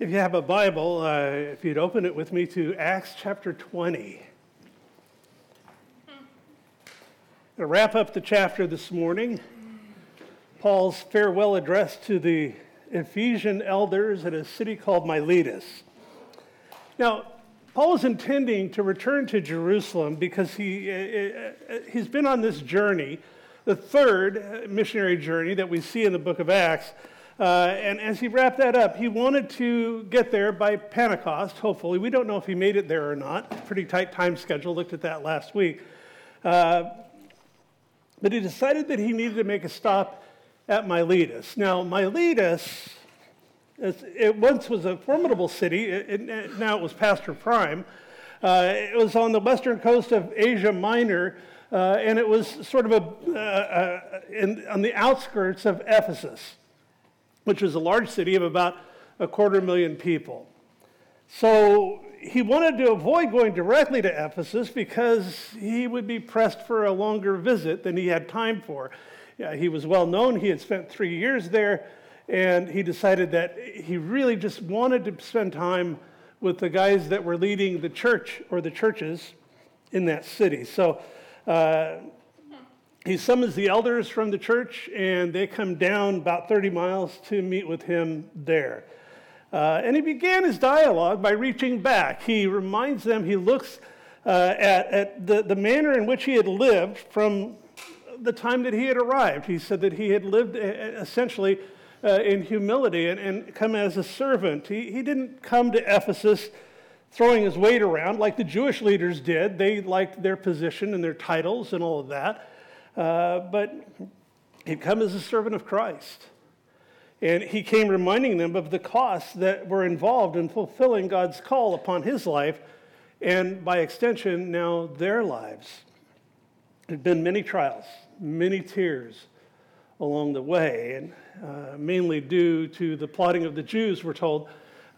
If you have a Bible, uh, if you'd open it with me to Acts chapter 20. To wrap up the chapter this morning, Paul's farewell address to the Ephesian elders at a city called Miletus. Now, Paul is intending to return to Jerusalem because he, uh, uh, he's been on this journey, the third missionary journey that we see in the book of Acts. Uh, and as he wrapped that up, he wanted to get there by Pentecost, hopefully. We don't know if he made it there or not. Pretty tight time schedule. Looked at that last week. Uh, but he decided that he needed to make a stop at Miletus. Now, Miletus it once was a formidable city. It, it, now it was Pastor Prime. Uh, it was on the western coast of Asia Minor, uh, and it was sort of a, uh, uh, in, on the outskirts of Ephesus, which was a large city of about a quarter million people. So he wanted to avoid going directly to Ephesus because he would be pressed for a longer visit than he had time for. Yeah, he was well known, he had spent three years there and he decided that he really just wanted to spend time with the guys that were leading the church or the churches in that city. So uh, he summons the elders from the church, and they come down about 30 miles to meet with him there. Uh, and he began his dialogue by reaching back. He reminds them, he looks uh, at, at the, the manner in which he had lived from the time that he had arrived. He said that he had lived essentially uh, in humility and, and come as a servant. He, he didn't come to Ephesus throwing his weight around like the Jewish leaders did. They liked their position and their titles and all of that. Uh, but he'd come as a servant of Christ. And he came reminding them of the costs that were involved in fulfilling God's call upon his life and, by extension, now their lives. There had been many trials, many tears along the way. And uh, mainly due to the plotting of the Jews, we're told,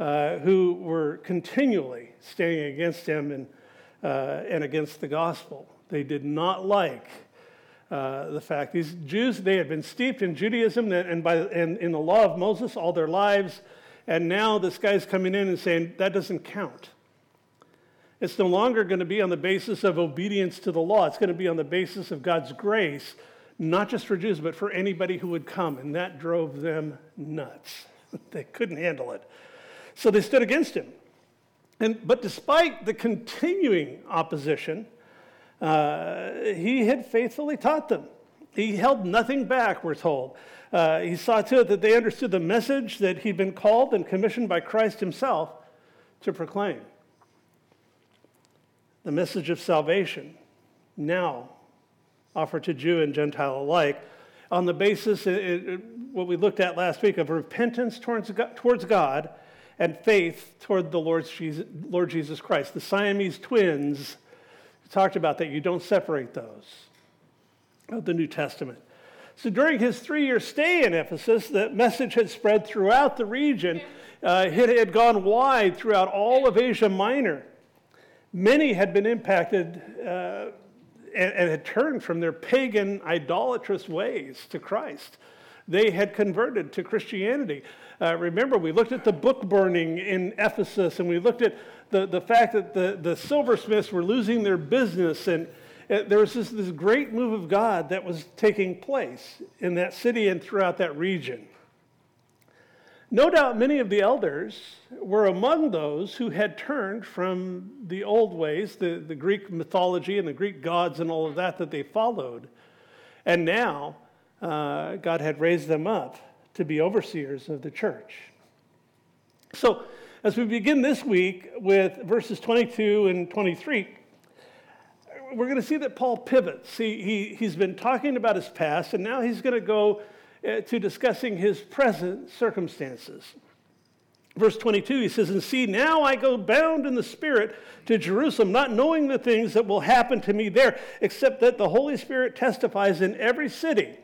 uh, who were continually standing against him and, uh, and against the gospel. They did not like uh, the fact these Jews they had been steeped in Judaism and by and in the law of Moses all their lives, and now this guy's coming in and saying that doesn't count. It's no longer going to be on the basis of obedience to the law. It's going to be on the basis of God's grace not just for Jews, but for anybody who would come. And that drove them nuts. they couldn't handle it. So they stood against him. And, but despite the continuing opposition, uh, he had faithfully taught them. He held nothing back, we're told. Uh, he saw to it that they understood the message that he'd been called and commissioned by Christ himself to proclaim the message of salvation now offered to Jew and Gentile alike, on the basis, it, it, what we looked at last week, of repentance towards God, towards God and faith toward the Lord Jesus, Lord Jesus Christ. The Siamese twins talked about that. You don't separate those of the New Testament. So during his three year stay in Ephesus, the message had spread throughout the region. Uh, it had gone wide throughout all of Asia Minor. Many had been impacted uh, and, and had turned from their pagan, idolatrous ways to Christ. They had converted to Christianity. Uh, remember, we looked at the book burning in Ephesus, and we looked at the, the fact that the, the silversmiths were losing their business, and uh, there was this, this great move of God that was taking place in that city and throughout that region. No doubt many of the elders were among those who had turned from the old ways, the, the Greek mythology and the Greek gods and all of that that they followed. And now uh, God had raised them up to be overseers of the church. So, as we begin this week with verses 22 and 23, we're going to see that Paul pivots. He, he, he's been talking about his past, and now he's going to go uh, to discussing his present circumstances. Verse 22, he says, And see, now I go bound in the Spirit to Jerusalem, not knowing the things that will happen to me there, except that the Holy Spirit testifies in every city,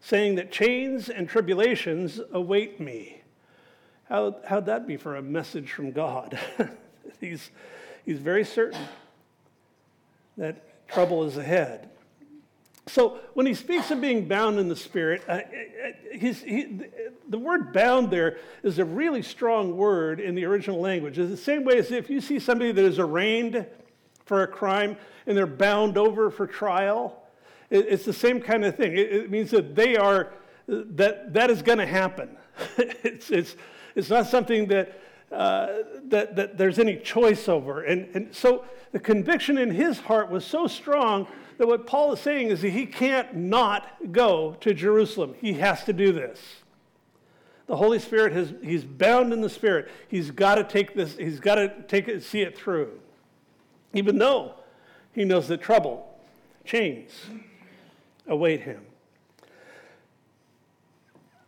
saying that chains and tribulations await me. How, how'd that be for a message from God? he's, he's very certain that trouble is ahead. So when he speaks of being bound in the Spirit, uh, he's, he, the word bound there is a really strong word in the original language. It's the same way as if you see somebody that is arraigned for a crime and they're bound over for trial. It, it's the same kind of thing. It, it means that they are, that, that is going to happen. it's, it's, it's not something that, uh, that, that there's any choice over. And, and so the conviction in his heart was so strong that what Paul is saying is that he can't not go to Jerusalem. He has to do this. The Holy Spirit has he's bound in the Spirit. He's got to take this, he's got to take it, see it through. Even though he knows that trouble, chains await him.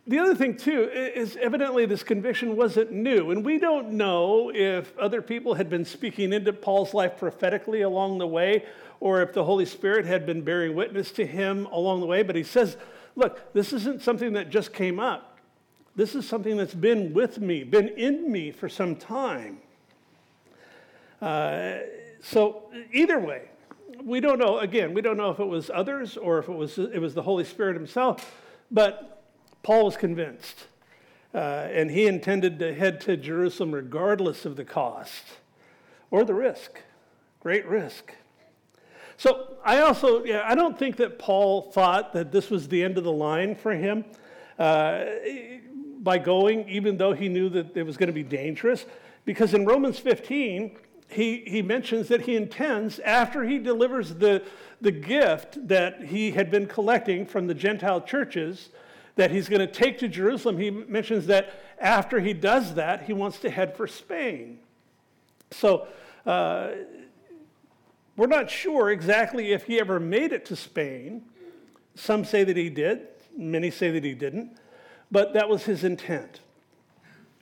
The other thing, too, is evidently this conviction wasn't new. And we don't know if other people had been speaking into Paul's life prophetically along the way, or if the Holy Spirit had been bearing witness to him along the way. But he says, look, this isn't something that just came up. This is something that's been with me, been in me for some time. Uh, so either way, we don't know. Again, we don't know if it was others or if it was it was the Holy Spirit Himself. But Paul was convinced, uh, and he intended to head to Jerusalem regardless of the cost or the risk. Great risk. So I also, yeah, I don't think that Paul thought that this was the end of the line for him uh, by going, even though he knew that it was going to be dangerous. Because in Romans 15, he, he mentions that he intends, after he delivers the, the gift that he had been collecting from the Gentile churches, that he's going to take to Jerusalem. He mentions that after he does that, he wants to head for Spain. So, uh, we're not sure exactly if he ever made it to Spain. Some say that he did, many say that he didn't, but that was his intent.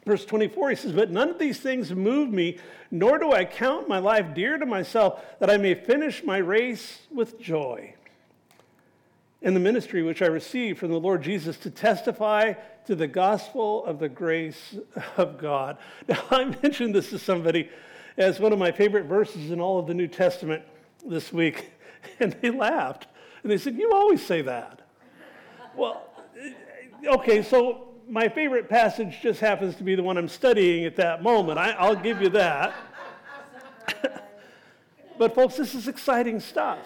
Verse 24, he says, But none of these things move me, nor do I count my life dear to myself, that I may finish my race with joy. In the ministry which I received from the Lord Jesus to testify to the gospel of the grace of God. Now, I mentioned this to somebody as one of my favorite verses in all of the New Testament this week, and they laughed. And they said, You always say that. well, okay, so my favorite passage just happens to be the one I'm studying at that moment. I, will give you that. but, folks, this is exciting stuff.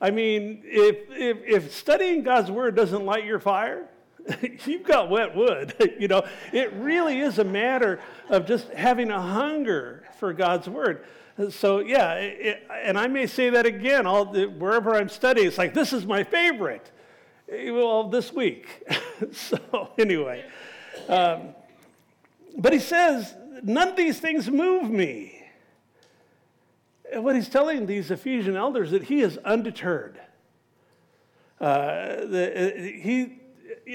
I mean, if, if, if studying God's Word doesn't light your fire, you've got wet wood. you know, it really is a matter of just having a hunger for God's word. So yeah, it, and I may say that again. I'll, wherever I'm studying, it's like this is my favorite. Well, this week. so anyway, um, but he says none of these things move me. And what he's telling these Ephesian elders that he is undeterred. Uh, the, he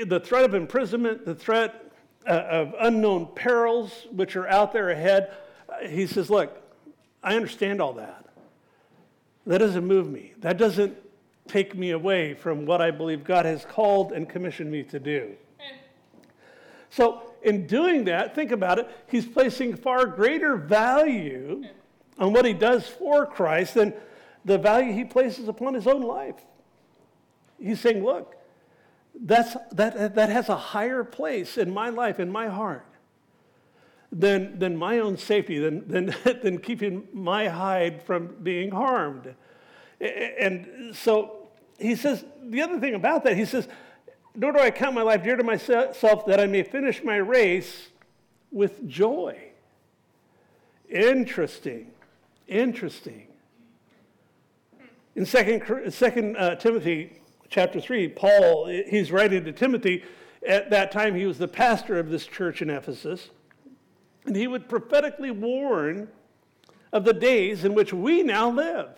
the threat of imprisonment, the threat uh, of unknown perils which are out there ahead. Uh, he says, Look, I understand all that. That doesn't move me. That doesn't take me away from what I believe God has called and commissioned me to do. So, in doing that, think about it, he's placing far greater value on what he does for Christ and the value he places upon his own life. He's saying, Look, that's, that, that has a higher place in my life, in my heart, than, than my own safety, than, than, than keeping my hide from being harmed. And so he says, the other thing about that, he says, nor do I count my life dear to myself that I may finish my race with joy. Interesting. Interesting. In 2 second, uh, Timothy chapter 3, Paul, he's writing to Timothy. At that time, he was the pastor of this church in Ephesus. And he would prophetically warn of the days in which we now live.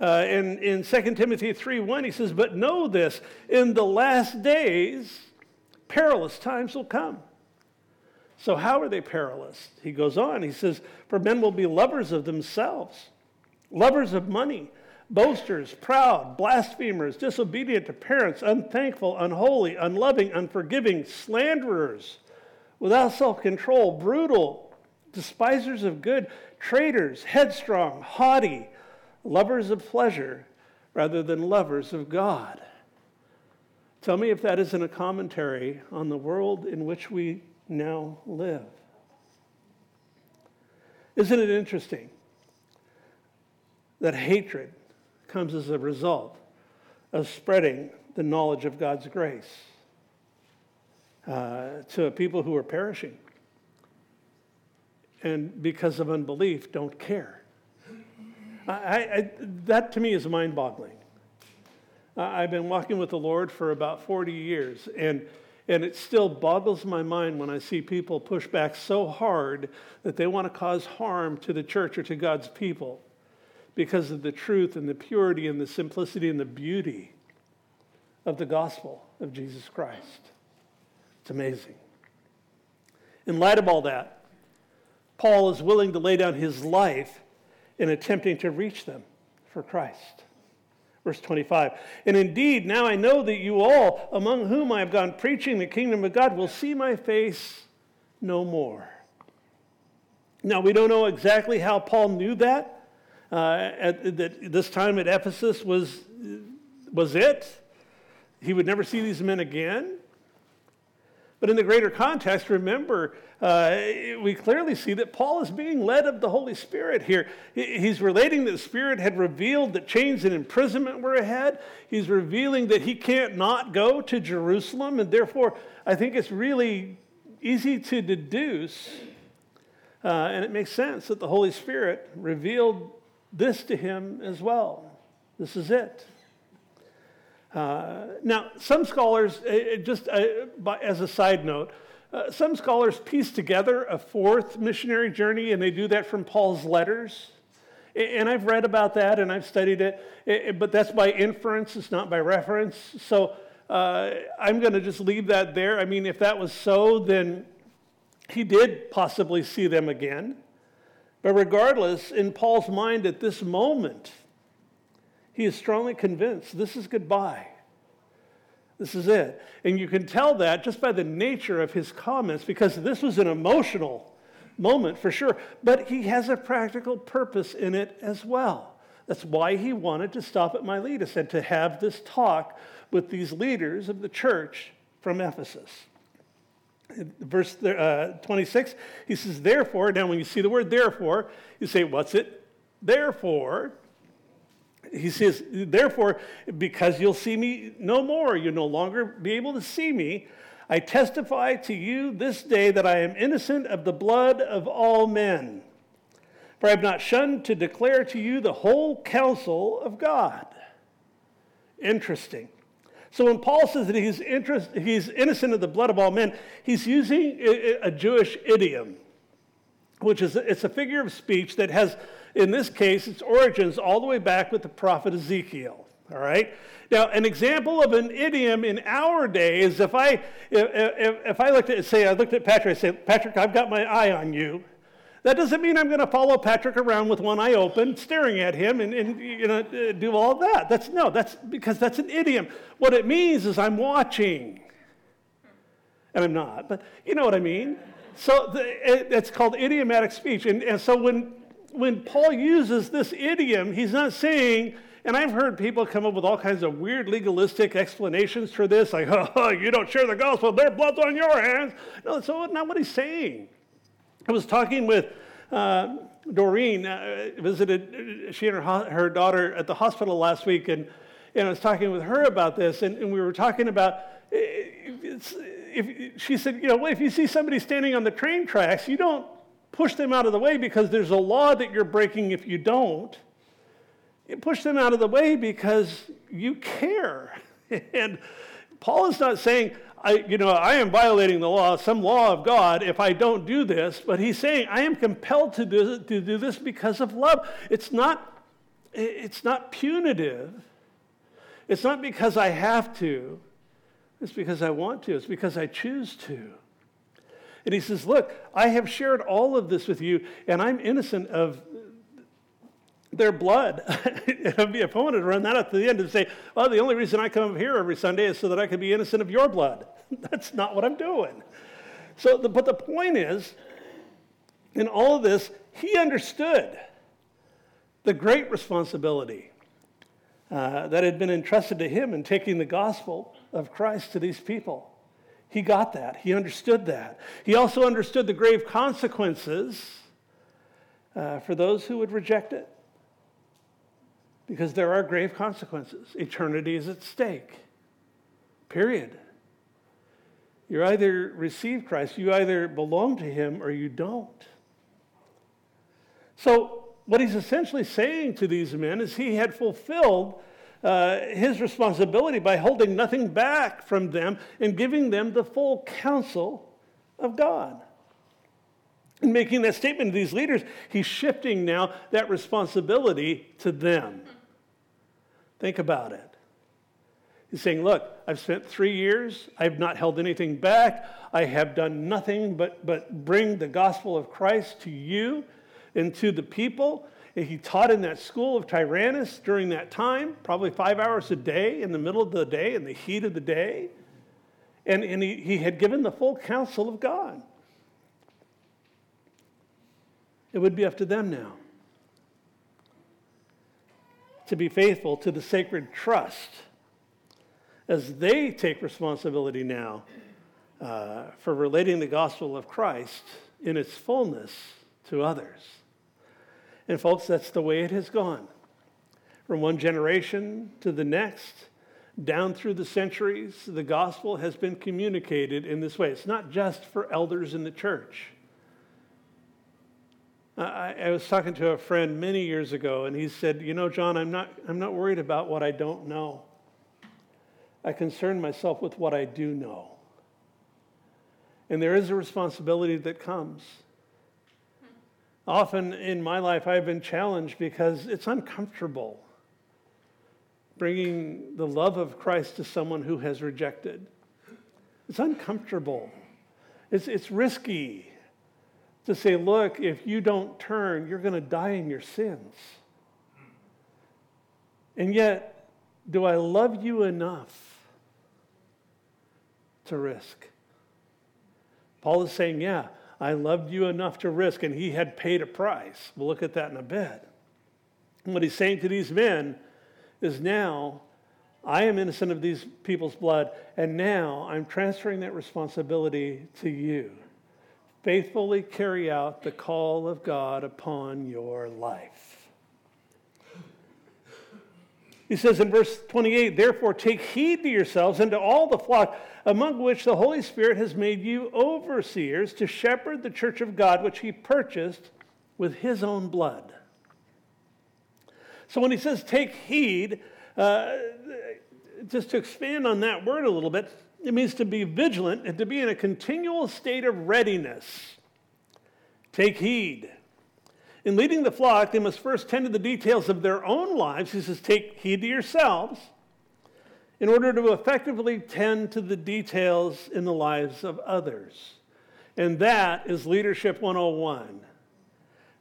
Uh, in, in 2 Timothy 3 1, he says, But know this, in the last days, perilous times will come. So, how are they perilous? He goes on, he says, For men will be lovers of themselves, lovers of money boasters, proud, blasphemers, disobedient to parents, unthankful, unholy, unloving, unforgiving, slanderers, without self control, brutal, despisers of good, traitors, headstrong, haughty, lovers of pleasure rather than lovers of God. Tell me if that isn't a commentary on the world in which we now live. Isn't it interesting that hatred comes as a result of spreading the knowledge of God's grace uh, to people who are perishing and because of unbelief don't care? I, I, that to me is mind boggling. I've been walking with the Lord for about 40 years, and, and it still boggles my mind when I see people push back so hard that they want to cause harm to the church or to God's people because of the truth and the purity and the simplicity and the beauty of the gospel of Jesus Christ. It's amazing. In light of all that, Paul is willing to lay down his life in attempting to reach them for Christ. Verse 25, and indeed, now I know that you all, among whom I have gone preaching the kingdom of God, will see my face no more. Now, we don't know exactly how Paul knew that. Uh, at, that this time at Ephesus was, was it. He would never see these men again. But in the greater context, remember, uh, we clearly see that Paul is being led of the Holy Spirit here. He's relating that the Spirit had revealed that chains and imprisonment were ahead. He's revealing that he can't not go to Jerusalem, and therefore, I think it's really easy to deduce, uh, and it makes sense that the Holy Spirit revealed this to him as well. This is it. Uh, now, some scholars, uh, just uh, as a side note, uh, some scholars piece together a fourth missionary journey, and they do that from Paul's letters. And I've read about that and I've studied it, but that's by inference, it's not by reference. So uh, I'm going to just leave that there. I mean, if that was so, then he did possibly see them again. But regardless, in Paul's mind at this moment, he is strongly convinced this is goodbye. This is it. And you can tell that just by the nature of his comments, because this was an emotional moment for sure, but he has a practical purpose in it as well. That's why he wanted to stop at Miletus and to have this talk with these leaders of the church from Ephesus. Verse uh, 26, he says, Therefore, now when you see the word therefore, you say, What's it? Therefore, he says, Therefore, because you'll see me no more, you'll no longer be able to see me. I testify to you this day that I am innocent of the blood of all men. For I have not shunned to declare to you the whole counsel of God. Interesting. So when Paul says that he's, interest, he's innocent of the blood of all men, he's using a Jewish idiom, which is it's a figure of speech that has in this case, its origins all the way back with the prophet Ezekiel. All right. Now, an example of an idiom in our day is if I if, if, I looked at say I looked at Patrick, I say, Patrick, I've got my eye on you. That doesn't mean I'm going to follow Patrick around with one eye open, staring at him, and, and you know uh, do all that. That's no, that's because that's an idiom. What it means is I'm watching, and I'm not, but you know what I mean. So the, it, it's called idiomatic speech, and, and so when when Paul uses this idiom, he's not saying, and I've heard people come up with all kinds of weird legalistic explanations for this, like, oh, you don't share the gospel, their blood's on your hands. No, that's not what he's saying. I was talking with uh, Doreen, uh, visited she and her, her daughter at the hospital last week, and, and I was talking with her about this, and, and we were talking about, if, she said, you know, well, if you see somebody standing on the train tracks, you don't push them out of the way because there's a law that you're breaking if you don't. You push them out of the way because you care. and Paul is not saying, I, you know, I am violating the law, some law of God, if I don't do this, but he's saying, I am compelled to do, to do this because of love. It's not, it's not punitive. It's not because I have to. It's because I want to. It's because I choose to. And he says, Look, I have shared all of this with you, and I'm innocent of their blood. if I wanted to run that up to the end and say, Well, the only reason I come up here every Sunday is so that I can be innocent of your blood. That's not what I'm doing. So, the, but the point is, in all of this, he understood the great responsibility uh, that had been entrusted to him in taking the gospel of Christ to these people. He got that. He understood that. He also understood the grave consequences uh, for those who would reject it. Because there are grave consequences. Eternity is at stake. Period. You either receive Christ, you either belong to him, or you don't. So, what he's essentially saying to these men is he had fulfilled uh, his responsibility by holding nothing back from them and giving them the full counsel of God. In making that statement to these leaders, he's shifting now that responsibility to them. Think about it. He's saying, Look, I've spent three years, I've not held anything back, I have done nothing but, but bring the gospel of Christ to you and to the people. He taught in that school of Tyrannus during that time, probably five hours a day in the middle of the day, in the heat of the day. And, and he, he had given the full counsel of God. It would be up to them now to be faithful to the sacred trust as they take responsibility now uh, for relating the gospel of Christ in its fullness to others. And, folks, that's the way it has gone. From one generation to the next, down through the centuries, the gospel has been communicated in this way. It's not just for elders in the church. I, I, was talking to a friend many years ago, and he said, You know, John, I'm not, I'm not worried about what I don't know. I concern myself with what I do know. And there is a responsibility that comes. Often in my life, I've been challenged because it's uncomfortable bringing the love of Christ to someone who has rejected. It's uncomfortable, it's, it's risky to say, look, if you don't turn, you're going to die in your sins. And yet, do I love you enough to risk? Paul is saying, yeah, I loved you enough to risk, and he had paid a price. We'll look at that in a bit. What he's saying to these men is now, I am innocent of these people's blood, and now I'm transferring that responsibility to you faithfully carry out the call of God upon your life. He says in verse 28 Therefore, take heed to yourselves and to all the flock among which the Holy Spirit has made you overseers to shepherd the church of God, which he purchased with his own blood. So when he says take heed, uh, just to expand on that word a little bit, it means to be vigilant and to be in a continual state of readiness. Take heed. In leading the flock, they must first tend to the details of their own lives. He says, Take heed to yourselves in order to effectively tend to the details in the lives of others. And that is Leadership 101.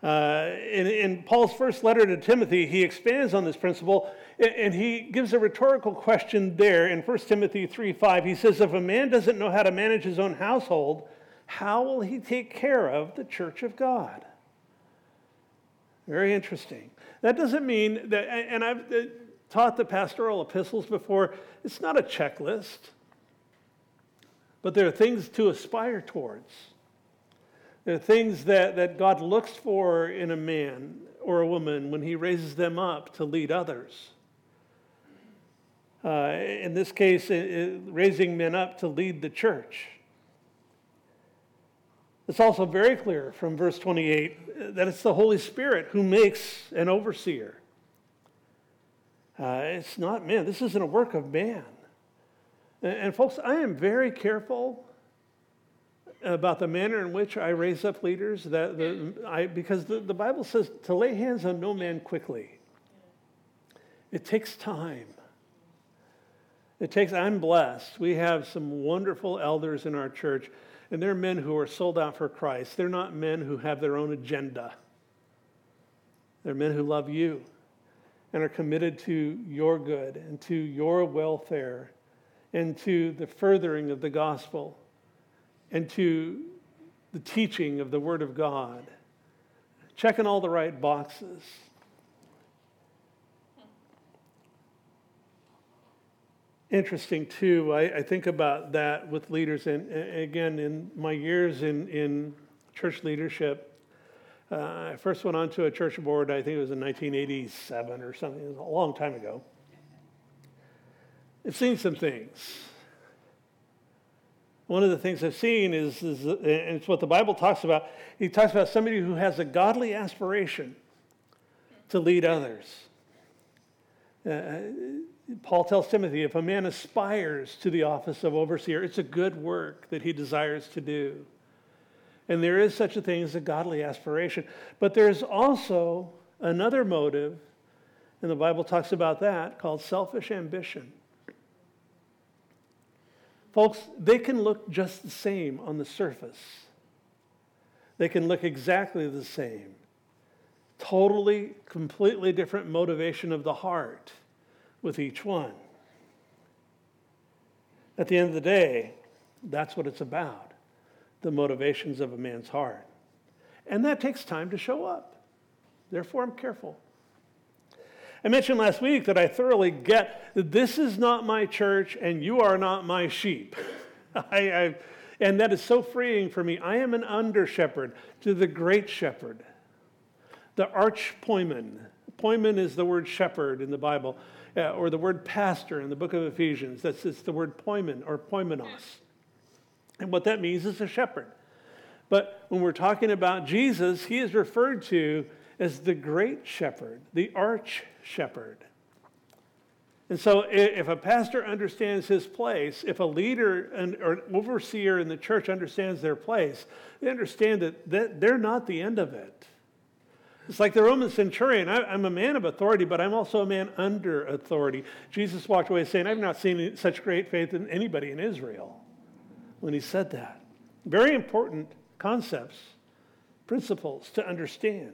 Uh, in, in, Paul's first letter to Timothy, he expands on this principle and he gives a rhetorical question there in 1 Timothy 3 5. He says, If a man doesn't know how to manage his own household, how will he take care of the church of God? Very interesting. That doesn't mean that, and I've uh, taught the pastoral epistles before, it's not a checklist, but there are things to aspire towards. There are things that, that God looks for in a man or a woman when he raises them up to lead others. Uh, in this case, it, raising men up to lead the church. It's also very clear from verse 28 that it's the Holy Spirit who makes an overseer. Uh, it's not man. This isn't a work of man. And, and folks, I am very careful about the manner in which I raise up leaders, that the, I, because the, the Bible says to lay hands on no man quickly. It takes time. It takes, I'm blessed. We have some wonderful elders in our church, and they're men who are sold out for Christ. They're not men who have their own agenda. They're men who love you and are committed to your good and to your welfare and to the furthering of the gospel and to the teaching of the Word of God, checking all the right boxes. Interesting too. I, I, think about that with leaders, and, and again, in my years in, in church leadership, uh, I first went onto a church board, I think it was in 1987 or something, it was a long time ago. I've seen some things. One of the things I've seen is, is and it's what the Bible talks about. He talks about somebody who has a godly aspiration to lead others. Uh, Paul tells Timothy if a man aspires to the office of overseer, it's a good work that he desires to do. And there is such a thing as a godly aspiration. But there's also another motive, and the Bible talks about that, called selfish ambition. Folks, they can look just the same on the surface. They can look exactly the same. Totally, completely different motivation of the heart with each one. At the end of the day, that's what it's about the motivations of a man's heart. And that takes time to show up. Therefore, I'm careful. I mentioned last week that I thoroughly get that this is not my church and you are not my sheep. I, I, and that is so freeing for me. I am an under shepherd to the great shepherd, the arch poimen. Poimen is the word shepherd in the Bible, uh, or the word pastor in the book of Ephesians. That's it's the word poimen or poimenos. And what that means is a shepherd. But when we're talking about Jesus, he is referred to as the great shepherd, the arch shepherd. And so, if a pastor understands his place, if a leader or an overseer in the church understands their place, they understand that they're not the end of it. It's like the Roman centurion. I'm a man of authority, but I'm also a man under authority. Jesus walked away saying, I've not seen such great faith in anybody in Israel when he said that. Very important concepts, principles to understand.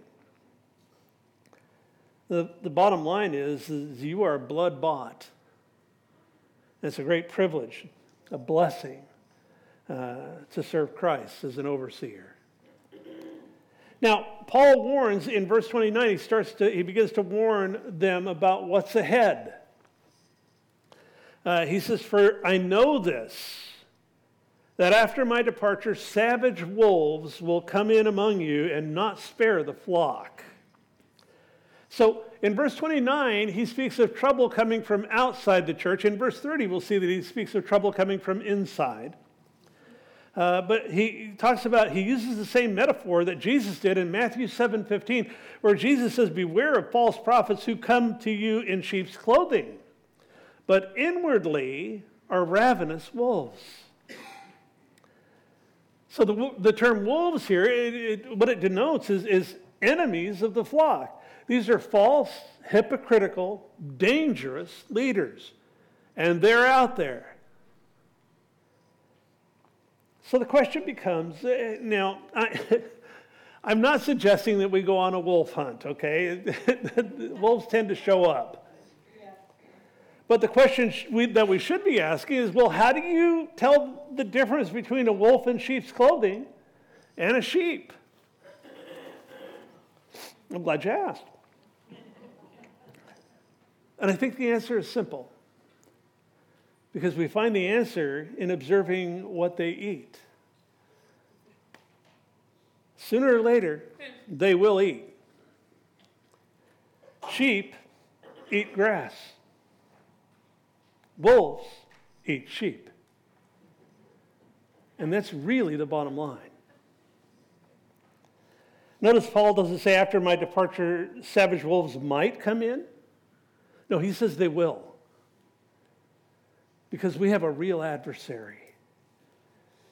The, the bottom line is, is you are blood bought. It's a great privilege, a blessing uh, to serve Christ as an overseer. Now, Paul warns in verse 29, he starts to, he begins to warn them about what's ahead. Uh, he says, For I know this, that after my departure, savage wolves will come in among you and not spare the flock. So in verse 29, he speaks of trouble coming from outside the church. In verse 30, we'll see that he speaks of trouble coming from inside. Uh, but he talks about, he uses the same metaphor that Jesus did in Matthew 7 15, where Jesus says, Beware of false prophets who come to you in sheep's clothing, but inwardly are ravenous wolves. So the, the term wolves here, it, it, what it denotes is, is enemies of the flock. These are false, hypocritical, dangerous leaders, and they're out there. So the question becomes uh, now, I, am not suggesting that we go on a wolf hunt, okay? Wolves tend to show up. But the question we, that we should be asking is well, how do you tell the difference between a wolf in sheep's clothing and a sheep? I'm glad you asked. And I think the answer is simple because we find the answer in observing what they eat. Sooner or later, they will eat. Sheep eat grass, wolves eat sheep. And that's really the bottom line. Notice Paul doesn't say, after my departure, savage wolves might come in. No, he says they will. Because we have a real adversary.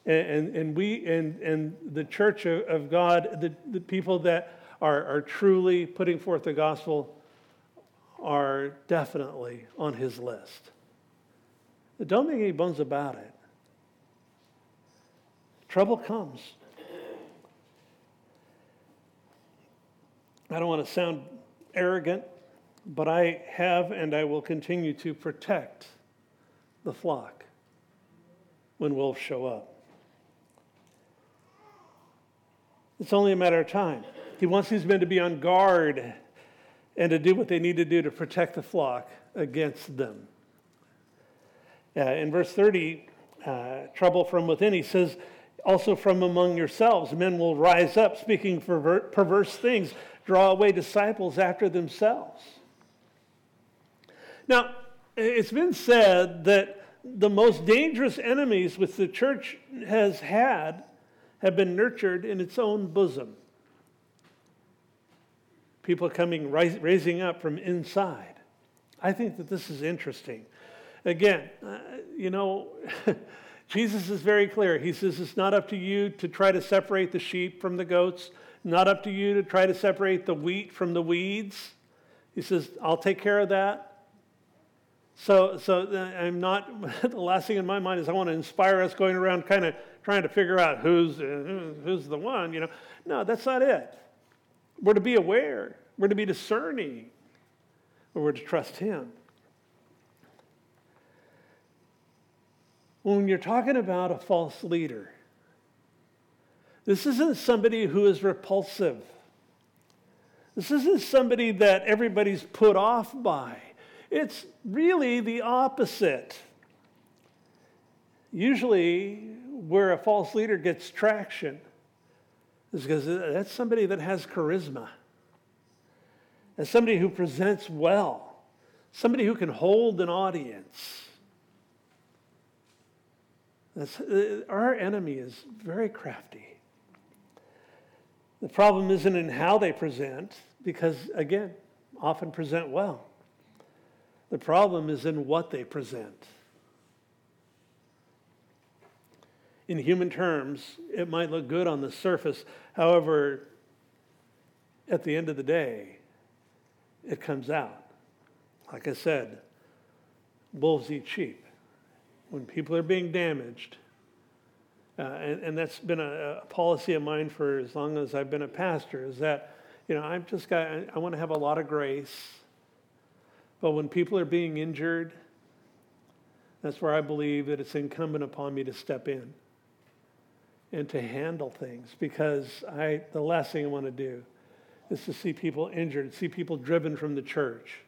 And, and, and we and, and the church of God, the, the people that are, are truly putting forth the gospel are definitely on his list. Don't make any bones about it. Trouble comes. I don't want to sound arrogant, but I have and I will continue to protect the flock when wolves show up. It's only a matter of time. He wants these men to be on guard and to do what they need to do to protect the flock against them. Uh, in verse 30, uh, trouble from within, he says, also from among yourselves, men will rise up speaking perverse things, draw away disciples after themselves. Now, it's been said that the most dangerous enemies which the church has had have been nurtured in its own bosom. People coming, raising up from inside. I think that this is interesting. Again, uh, you know, Jesus is very clear. He says it's not up to you to try to separate the sheep from the goats, not up to you to try to separate the wheat from the weeds. He says, I'll take care of that. So, so uh, I'm not, the last thing in my mind is I want to inspire us going around kind of trying to figure out who's, uh, who's the one, you know. No, that's not it. We're to be aware, we're to be discerning, we're to trust Him. When you're talking about a false leader, this isn't somebody who is repulsive. This isn't somebody that everybody's put off by. It's really the opposite. Usually, where a false leader gets traction is because that's somebody that has charisma, that's somebody who presents well, somebody who can hold an audience. That's, uh, our enemy is very crafty. The problem isn't in how they present, because again, often present well. The problem is in what they present. In human terms, it might look good on the surface. However, at the end of the day, it comes out. Like I said, wolves eat sheep. When people are being damaged, uh, and, and, that's been a, a, policy of mine for as long as I've been a pastor, is that, you know, I've just got, I, I want to have a lot of grace. But when people are being injured, that's where I believe that it's incumbent upon me to step in and to handle things because I, the last thing I want to do is to see people injured, see people driven from the church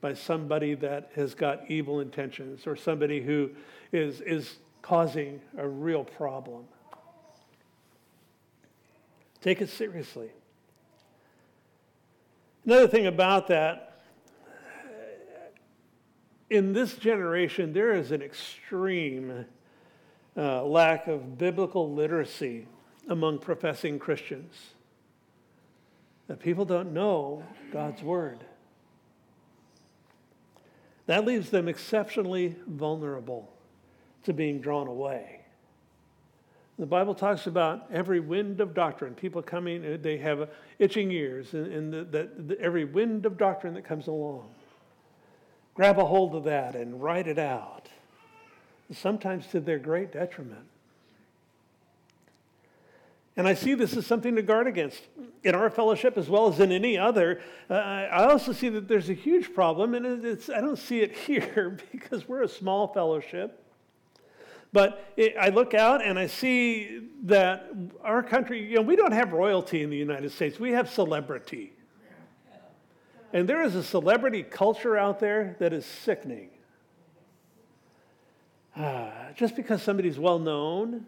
by somebody that has got evil intentions or somebody who is, is causing a real problem. Take it seriously. Another thing about that in this generation, there is an extreme uh, lack of biblical literacy among professing Christians. That people don't know God's Word. That leaves them exceptionally vulnerable to being drawn away. The Bible talks about every wind of doctrine, people coming, they have itching ears, and, and every wind of doctrine that comes along grab a hold of that and write it out, sometimes to their great detriment. And I see this as something to guard against in our fellowship as well as in any other. Uh, I also see that there's a huge problem, and it's, I don't see it here because we're a small fellowship. But it, I look out and I see that our country, you know, we don't have royalty in the United States, we have celebrity. And there is a celebrity culture out there that is sickening. Uh, just because somebody's well known,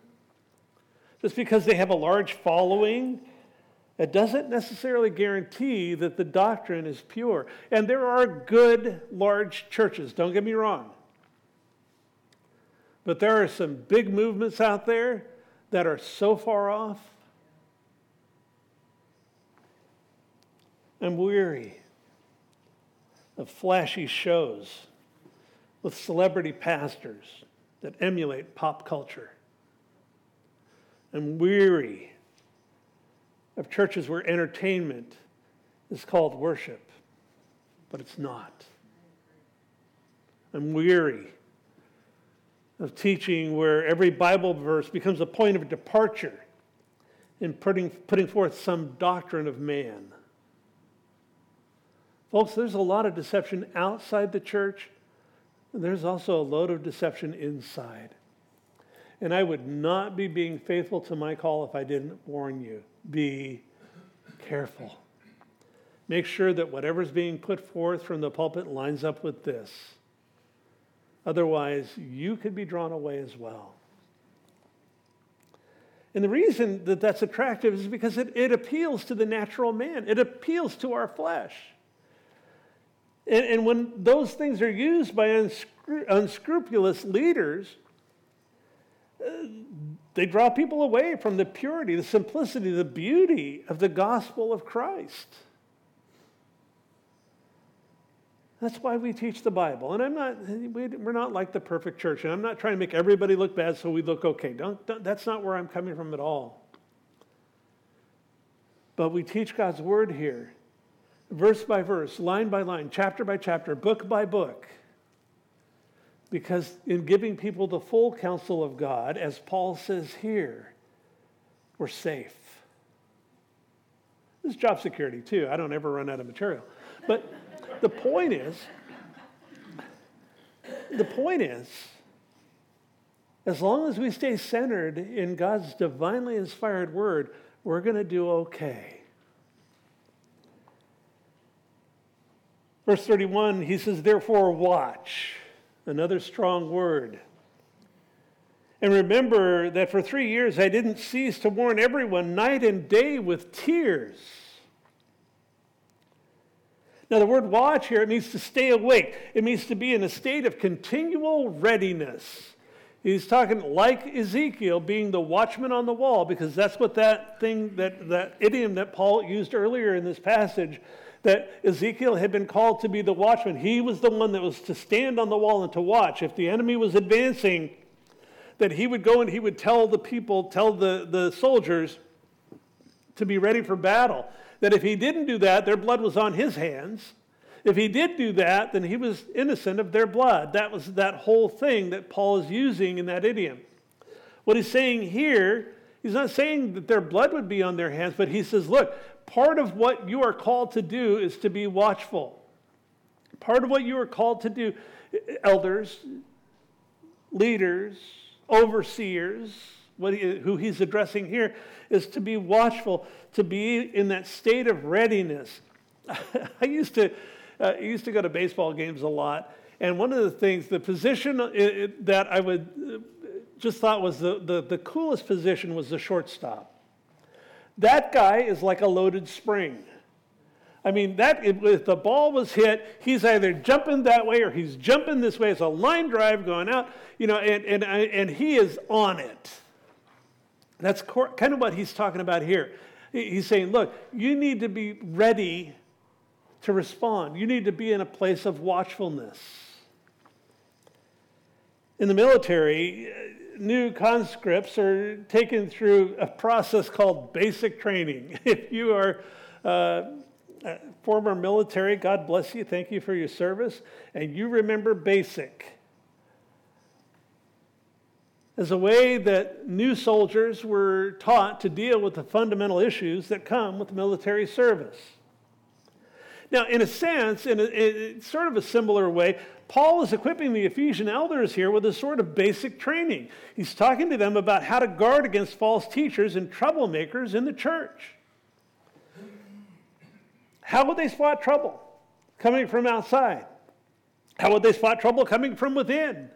just because they have a large following, it doesn't necessarily guarantee that the doctrine is pure. And there are good, large churches, don't get me wrong. But there are some big movements out there that are so far off. I'm weary of flashy shows with celebrity pastors that emulate pop culture. I'm weary of churches where entertainment is called worship, but it's not. I'm weary of teaching where every Bible verse becomes a point of departure in putting, putting forth some doctrine of man. Folks, there's a lot of deception outside the church. And there's also a load of deception inside. And I would not be being faithful to my call if I didn't warn you. Be careful. Make sure that whatever's being put forth from the pulpit lines up with this. Otherwise, you could be drawn away as well. And the reason that that's attractive is because it, it appeals to the natural man, it appeals to our flesh. And, and when those things are used by unscru- unscrupulous leaders, uh, they draw people away from the purity, the simplicity, the beauty of the gospel of Christ. That's why we teach the Bible. And I'm not, we're not like the perfect church. And I'm not trying to make everybody look bad so we look okay. Don't, don't, that's not where I'm coming from at all. But we teach God's word here, verse by verse, line by line, chapter by chapter, book by book. Because in giving people the full counsel of God, as Paul says here, we're safe. This is job security too. I don't ever run out of material. But the point is, the point is, as long as we stay centered in God's divinely inspired word, we're going to do okay. Verse 31, he says, Therefore, watch. Another strong word. And remember that for three years I didn't cease to warn everyone night and day with tears. Now, the word watch here, it means to stay awake. It means to be in a state of continual readiness. He's talking like Ezekiel being the watchman on the wall, because that's what that thing, that, that idiom that Paul used earlier in this passage, that Ezekiel had been called to be the watchman. He was the one that was to stand on the wall and to watch. If the enemy was advancing, that he would go and he would tell the people, tell the, the soldiers to be ready for battle that if he didn't do that, their blood was on his hands. If he did do that, then he was innocent of their blood. That was that whole thing that Paul is using in that idiom. What he's saying here, he's not saying that their blood would be on their hands, but he says, look, part of what you are called to do is to be watchful. Part of what you are called to do, elders, leaders, overseers, he, who he's addressing here, is to be watchful, to be in that state of readiness. I used to, uh, used to go to baseball games a lot, and one of the things, the position uh, that I would uh, just thought was the, the, the coolest position was the shortstop. That guy is like a loaded spring. I mean, that if the ball was hit, he's either jumping that way or he's jumping this way. It's a line drive going out, you know, and, and, and he is on it. That's kind of what he's talking about here. He's saying, look, you need to be ready to respond. You need to be in a place of watchfulness. In the military, new conscripts are taken through a process called basic training. If you are uh, former military, God bless you, thank you for your service, and you remember basic as a way that new soldiers were taught to deal with the fundamental issues that come with military service. Now, in a sense, in, a, in sort of a similar way, Paul is equipping the Ephesian elders here with a sort of basic training. He's talking to them about how to guard against false teachers and troublemakers in the church. How would they spot trouble coming from outside? How would they spot trouble coming from within?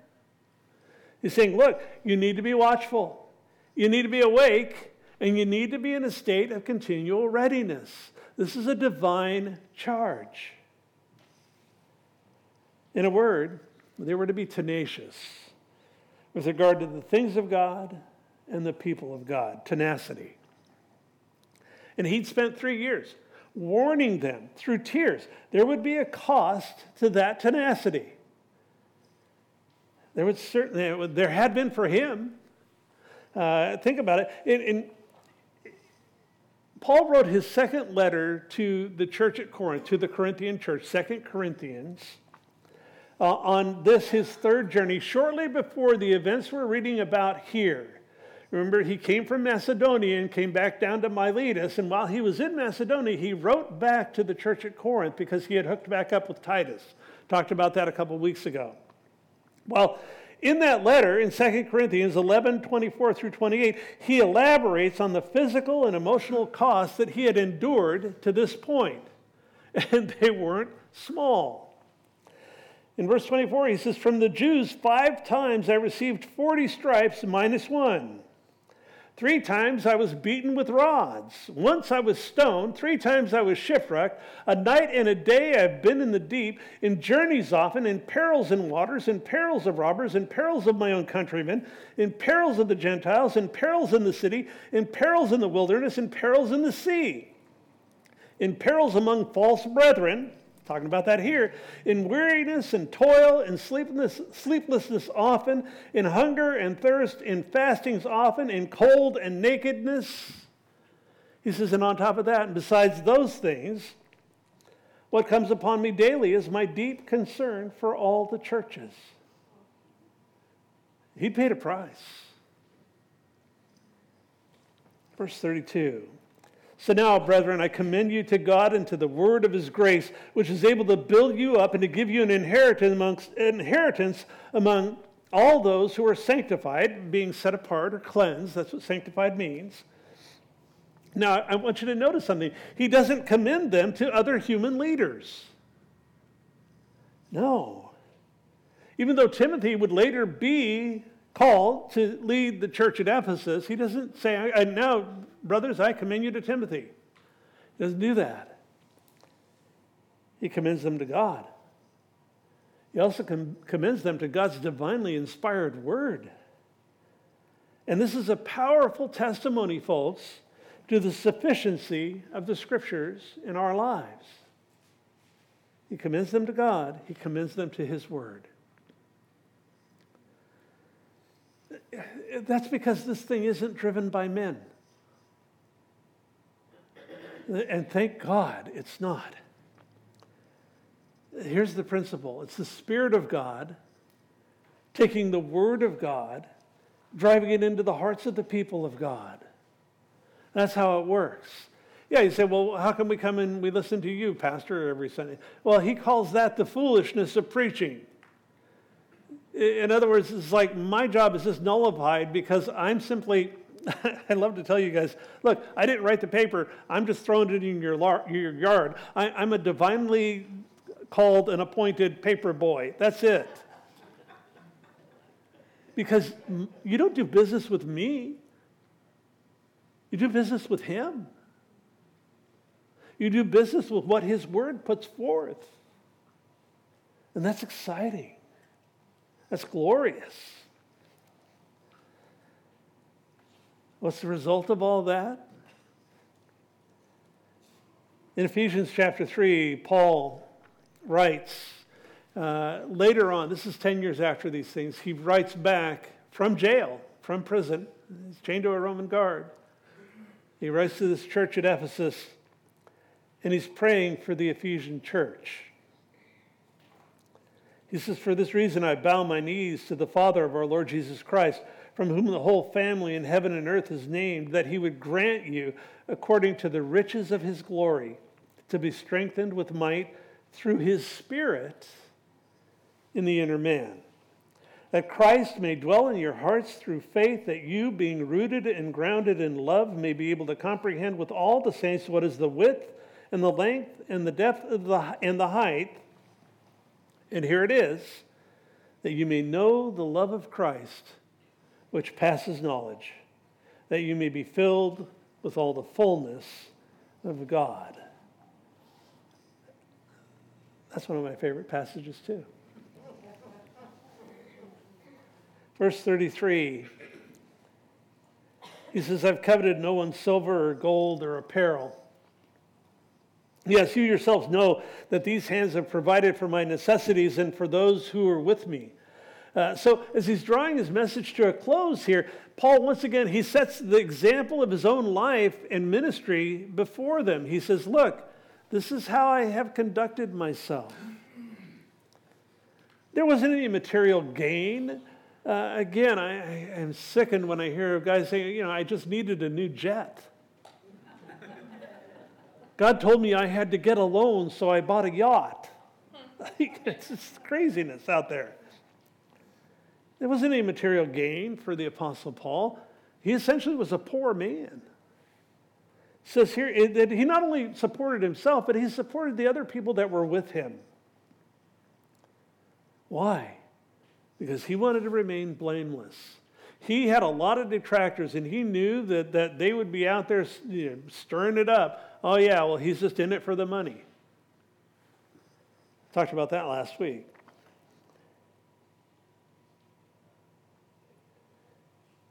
He's saying, look, you need to be watchful, you need to be awake, and you need to be in a state of continual readiness. This is a divine charge. In a word, they were to be tenacious with regard to the things of God and the people of God, tenacity. And he'd spent three years warning them through tears. There would be a cost to that tenacity. There would certainly, there had been for him. Uh, think about it. In, in, Paul wrote his second letter to the church at Corinth, to the Corinthian church, Second Corinthians, uh, on this, his third journey, shortly before the events we're reading about here. Remember, he came from Macedonia and came back down to Miletus. And while he was in Macedonia, he wrote back to the church at Corinth because he had hooked back up with Titus. Talked about that a couple weeks ago. Well, in that letter in 2 Corinthians 11 24 through 28, he elaborates on the physical and emotional costs that he had endured to this point. And they weren't small. In verse 24, he says, From the Jews, five times I received 40 stripes minus one. Three times I was beaten with rods. Once I was stoned. Three times I was shipwrecked. A night and a day I have been in the deep, in journeys often, in perils in waters, in perils of robbers, in perils of my own countrymen, in perils of the Gentiles, in perils in the city, in perils in the wilderness, in perils in the sea, in perils among false brethren talking about that here, in weariness and toil and sleeplessness, sleeplessness often, in hunger and thirst, in fastings often, in cold and nakedness. He says, and on top of that, and besides those things, what comes upon me daily is my deep concern for all the churches. He paid a price. Verse 32 so now, brethren, I commend you to God and to the word of his grace, which is able to build you up and to give you an inheritance amongst, inheritance among all those who are sanctified, being set apart or cleansed. That's what sanctified means. Now, I want you to notice something. He doesn't commend them to other human leaders. No. Even though Timothy would later be called to lead the church at Ephesus, he doesn't say, and now, brothers, I commend you to Timothy. He doesn't do that. He commends them to God. He also com- commends them to God's divinely inspired word. And this is a powerful testimony, folks, to the sufficiency of the scriptures in our lives. He commends them to God, he commends them to his word. That's because this thing isn't driven by men. And thank God it's not. Here's the principle it's the Spirit of God taking the Word of God, driving it into the hearts of the people of God. That's how it works. Yeah, you say, well, how can we come and we listen to you, Pastor, every Sunday? Well, he calls that the foolishness of preaching. In other words, it's like my job is just nullified because I'm simply, I love to tell you guys, look, I didn't write the paper. I'm just throwing it in your, lar- your yard. I, I'm a divinely called and appointed paper boy. That's it. Because you don't do business with me, you do business with Him. You do business with what His Word puts forth. And that's exciting. That's glorious. What's the result of all that? In Ephesians chapter 3, Paul writes, uh, later on, this is 10 years after these things, he writes back from jail, from prison. He's chained to a Roman guard. He writes to this church at Ephesus, and he's praying for the Ephesian church. He says, For this reason I bow my knees to the Father of our Lord Jesus Christ, from whom the whole family in heaven and earth is named, that he would grant you, according to the riches of his glory, to be strengthened with might through his Spirit in the inner man. That Christ may dwell in your hearts through faith, that you, being rooted and grounded in love, may be able to comprehend with all the saints what is the width and the length and the depth of the, and the height and here it is that you may know the love of Christ, which passes knowledge, that you may be filled with all the fullness of God. That's one of my favorite passages, too. Verse 33 he says, I've coveted no one's silver or gold or apparel. Yes, you yourselves know that these hands have provided for my necessities and for those who are with me. Uh, so as he's drawing his message to a close here, Paul once again he sets the example of his own life and ministry before them. He says, "Look, this is how I have conducted myself. There wasn't any material gain. Uh, again, I, I am sickened when I hear guys saying, you know, I just needed a new jet." God told me I had to get a loan, so I bought a yacht. it's just craziness out there. There wasn't any material gain for the Apostle Paul. He essentially was a poor man. It says here that he not only supported himself, but he supported the other people that were with him. Why? Because he wanted to remain blameless. He had a lot of detractors, and he knew that, that they would be out there you know, stirring it up. Oh, yeah, well, he's just in it for the money. Talked about that last week.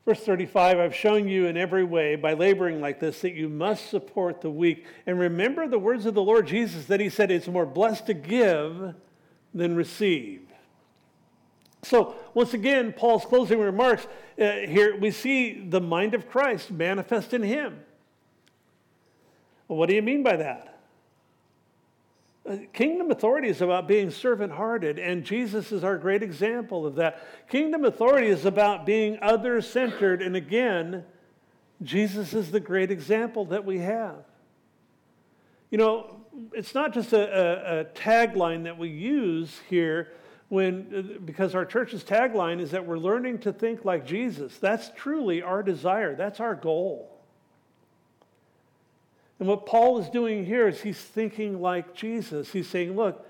Verse 35 I've shown you in every way by laboring like this that you must support the weak. And remember the words of the Lord Jesus that he said it's more blessed to give than receive. So, once again, Paul's closing remarks uh, here, we see the mind of Christ manifest in him. Well, what do you mean by that? Uh, kingdom authority is about being servant hearted, and Jesus is our great example of that. Kingdom authority is about being other centered, and again, Jesus is the great example that we have. You know, it's not just a, a, a tagline that we use here when uh, because our church's tagline is that we're learning to think like Jesus. That's truly our desire. That's our goal. And what Paul is doing here is he's thinking like Jesus. He's saying, look,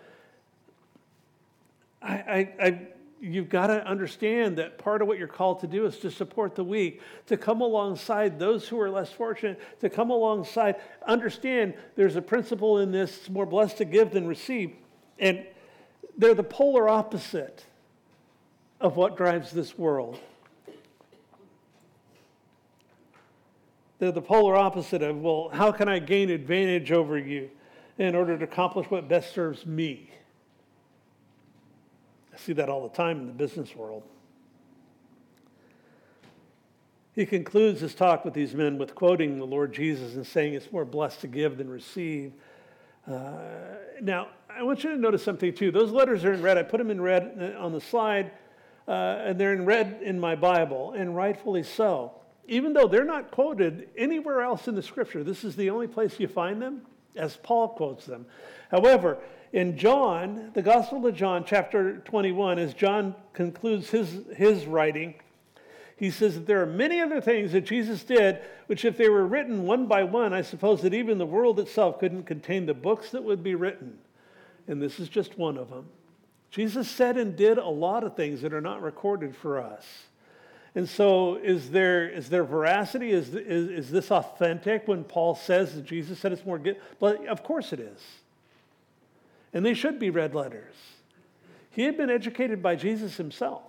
I, I, I, you've got to understand that part of what you're called to do is to support the weak, to come alongside those who are less fortunate, to come alongside. Understand there's a principle in this it's more blessed to give than receive. And they're the polar opposite of what drives this world. The polar opposite of, well, how can I gain advantage over you in order to accomplish what best serves me? I see that all the time in the business world. He concludes his talk with these men with quoting the Lord Jesus and saying it's more blessed to give than receive. Uh, now, I want you to notice something too. Those letters are in red. I put them in red on the slide, uh, and they're in red in my Bible, and rightfully so even though they're not quoted anywhere else in the scripture, this is the only place you find them, as Paul quotes them. However, in John, the Gospel of John, chapter 21, as John concludes his, his writing, he says that there are many other things that Jesus did, which, if they were written one by one, I suppose that even the world itself couldn't contain the books that would be written. And this is just one of them. Jesus said and did a lot of things that are not recorded for us. And so, is there, is there veracity? Is, is, is this authentic when Paul says that Jesus said it's more good? But of course it is. And they should be red letters. He had been educated by Jesus himself.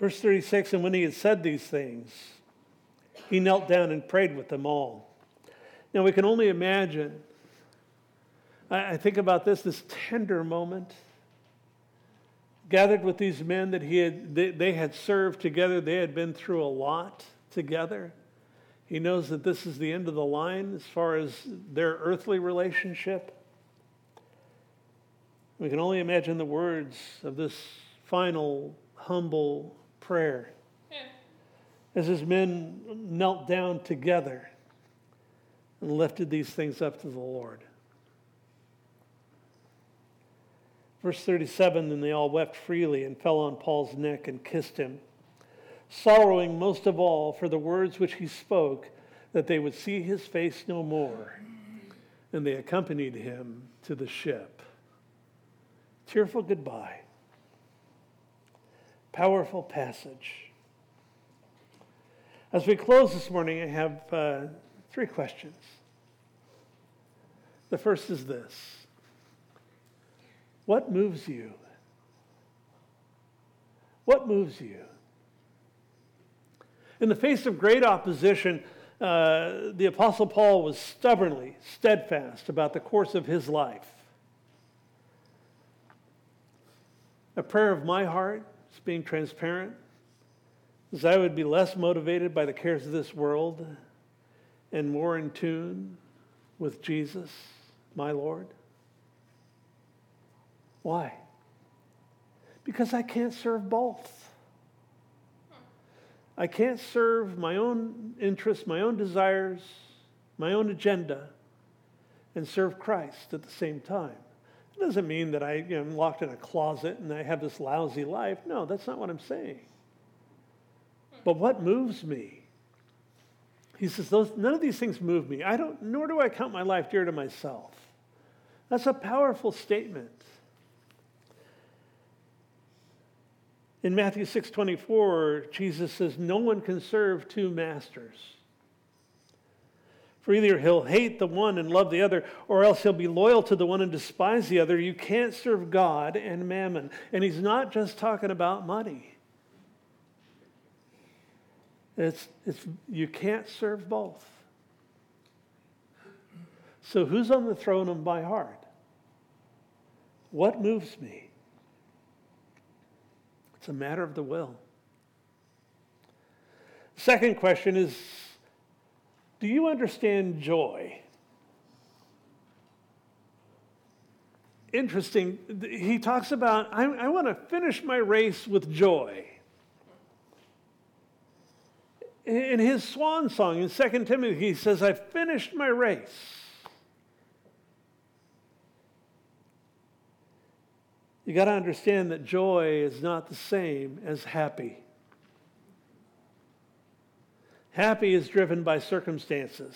Verse 36 And when he had said these things, he knelt down and prayed with them all. Now, we can only imagine. I, I think about this, this tender moment gathered with these men that he had, they, they had served together. They had been through a lot together. He knows that this is the end of the line as far as their earthly relationship. We can only imagine the words of this final, humble prayer as his men knelt down together and lifted these things up to the Lord. Verse 37 Then they all wept freely and fell on Paul's neck and kissed him, sorrowing most of all for the words which he spoke, that they would see his face no more. And they accompanied him to the ship. Tearful goodbye. Powerful passage. As we close this morning, I have uh, three questions. The first is this what moves you? What moves you? In the face of great opposition, uh, the Apostle Paul was stubbornly steadfast about the course of his life. A prayer of my heart is being transparent, is I would be less motivated by the cares of this world and more in tune with Jesus, my Lord. Why? Because I can't serve both. I can't serve my own interests, my own desires, my own agenda, and serve Christ at the same time. It doesn't mean that I, am locked in a closet and I have this lousy life. No, that's not what I'm saying. But what moves me? He says, none of these things move me. I don't, nor do I count my life dear to myself. That's a powerful statement. In Matthew 6:24, Jesus says, "No one can serve two masters." For either he'll hate the one and love the other, or else he'll be loyal to the one and despise the other. You can't serve God and mammon. And he's not just talking about money. It's, it's, you can't serve both. So, who's on the throne of my heart? What moves me? It's a matter of the will. Second question is Do you understand joy? Interesting. He talks about, I, I want to finish my race with joy. In his swan song in 2 Timothy, he says, I've finished my race. You got to understand that joy is not the same as happy. Happy is driven by circumstances.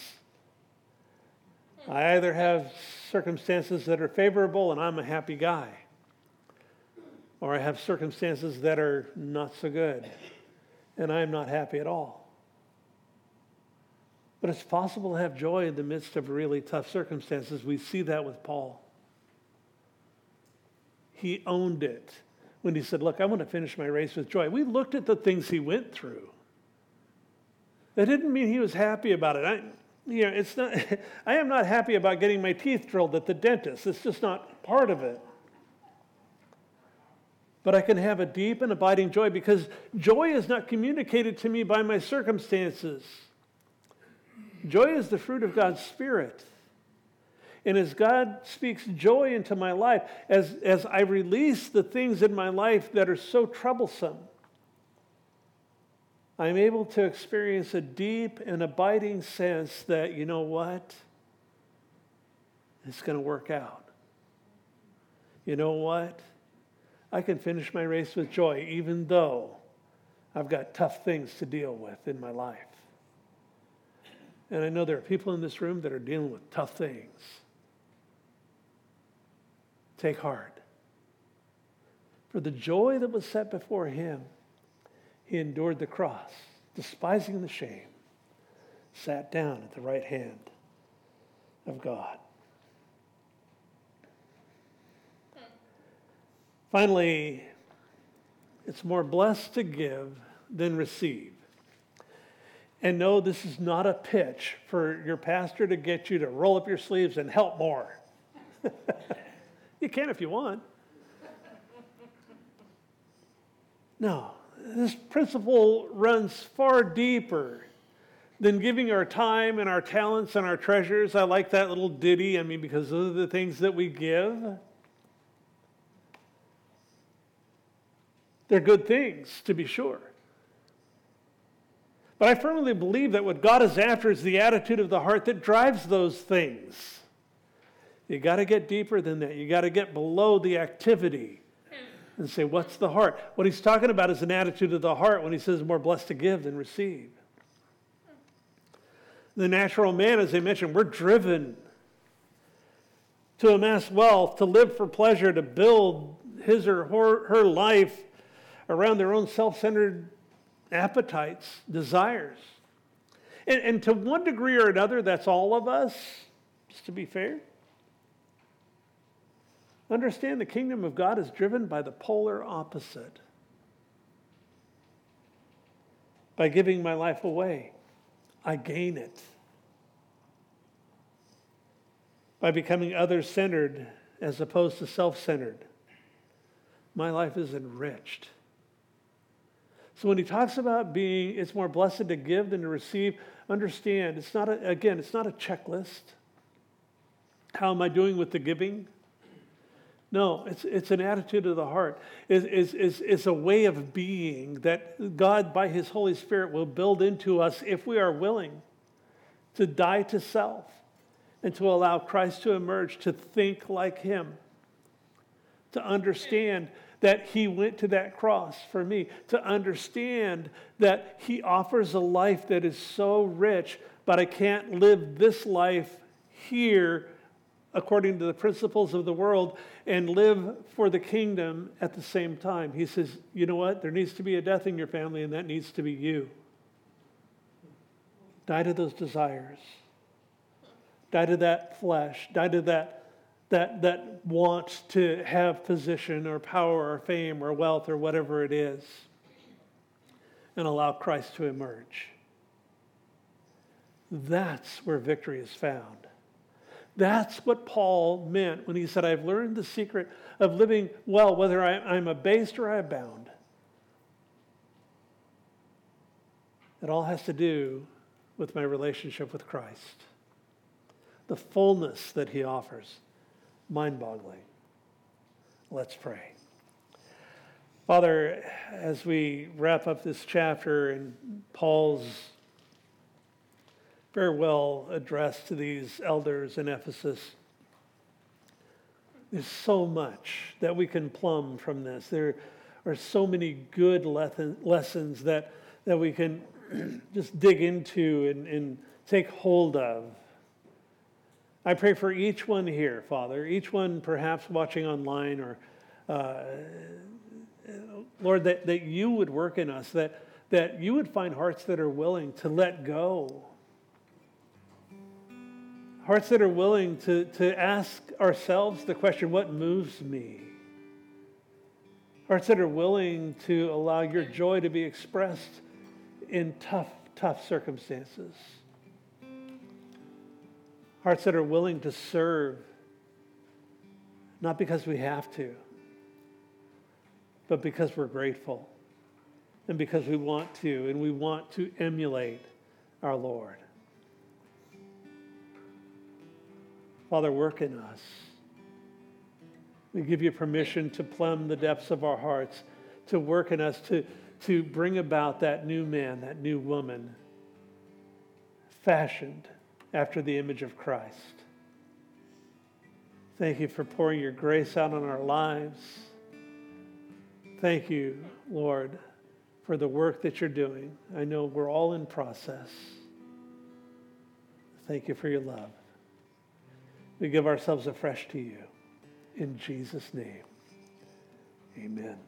I either have circumstances that are favorable and I'm a happy guy, or I have circumstances that are not so good and I'm not happy at all. But it's possible to have joy in the midst of really tough circumstances. We see that with Paul. He owned it when he said, Look, I want to finish my race with joy. We looked at the things he went through. That didn't mean he was happy about it. I, you know, it's not, I am not happy about getting my teeth drilled at the dentist. It's just not part of it. But I can have a deep and abiding joy because joy is not communicated to me by my circumstances. Joy is the fruit of God's Spirit. And as God speaks joy into my life, as, as I release the things in my life that are so troublesome, I'm able to experience a deep and abiding sense that, you know what? It's going to work out. You know what? I can finish my race with joy, even though I've got tough things to deal with in my life. And I know there are people in this room that are dealing with tough things. Take heart. For the joy that was set before him, he endured the cross, despising the shame, sat down at the right hand of God. Finally, it's more blessed to give than receive. And no, this is not a pitch for your pastor to get you to roll up your sleeves and help more. You can if you want. No, this principle runs far deeper than giving our time and our talents and our treasures. I like that little ditty, I mean, because those are the things that we give. They're good things, to be sure. But I firmly believe that what God is after is the attitude of the heart that drives those things. You got to get deeper than that. You got to get below the activity and say, what's the heart? What he's talking about is an attitude of the heart when he says, more blessed to give than receive. The natural man, as I mentioned, we're driven to amass wealth, to live for pleasure, to build his or her, life around their own self centered appetites, desires. And, and to one degree or another, that's all of us, just to be fair. Understand the kingdom of God is driven by the polar opposite. By giving my life away, I gain it. By becoming other centered as opposed to self centered, my life is enriched. So when he talks about being, it's more blessed to give than to receive, understand, it's not, a, again, it's not a checklist. How am I doing with the giving? No, it's, it's an attitude of the heart. It's, it's, it's, it's a way of being that God, by His Holy Spirit, will build into us if we are willing to die to self and to allow Christ to emerge, to think like Him, to understand that He went to that cross for me, to understand that He offers a life that is so rich, but I can't live this life here according to the principles of the world and live for the kingdom at the same time. He says, you know what? There needs to be a death in your family, and that needs to be you. Die to those desires. Die to that flesh. Die to that, that, that wants to have position or power or fame or wealth or whatever it is. And allow Christ to emerge. That's where victory is found. That's what Paul meant when he said, I've learned the secret of living well, whether I, am abased or I abound. It all has to do with my relationship with Christ. The fullness that he offers, mind boggling. Let's pray. Father, as we wrap up this chapter in Paul's farewell address to these elders in Ephesus. There's so much that we can plumb from this. There are so many good lessons that, that we can just dig into and, and take hold of. I pray for each one here, Father, each one perhaps watching online or, uh, Lord, that, that you would work in us, that, that you would find hearts that are willing to let go Hearts that are willing to, to ask ourselves the question, what moves me? Hearts that are willing to allow your joy to be expressed in tough, tough circumstances. Hearts that are willing to serve, not because we have to, but because we're grateful and because we want to, and we want to emulate our Lord. Father, work in us. We give you permission to plumb the depths of our hearts, to work in us, to, to bring about that new man, that new woman, fashioned after the image of Christ. Thank you for pouring your grace out on our lives. Thank you, Lord, for the work that you're doing. I know we're all in process. Thank you for your love. We give ourselves afresh to you. In Jesus' name, amen.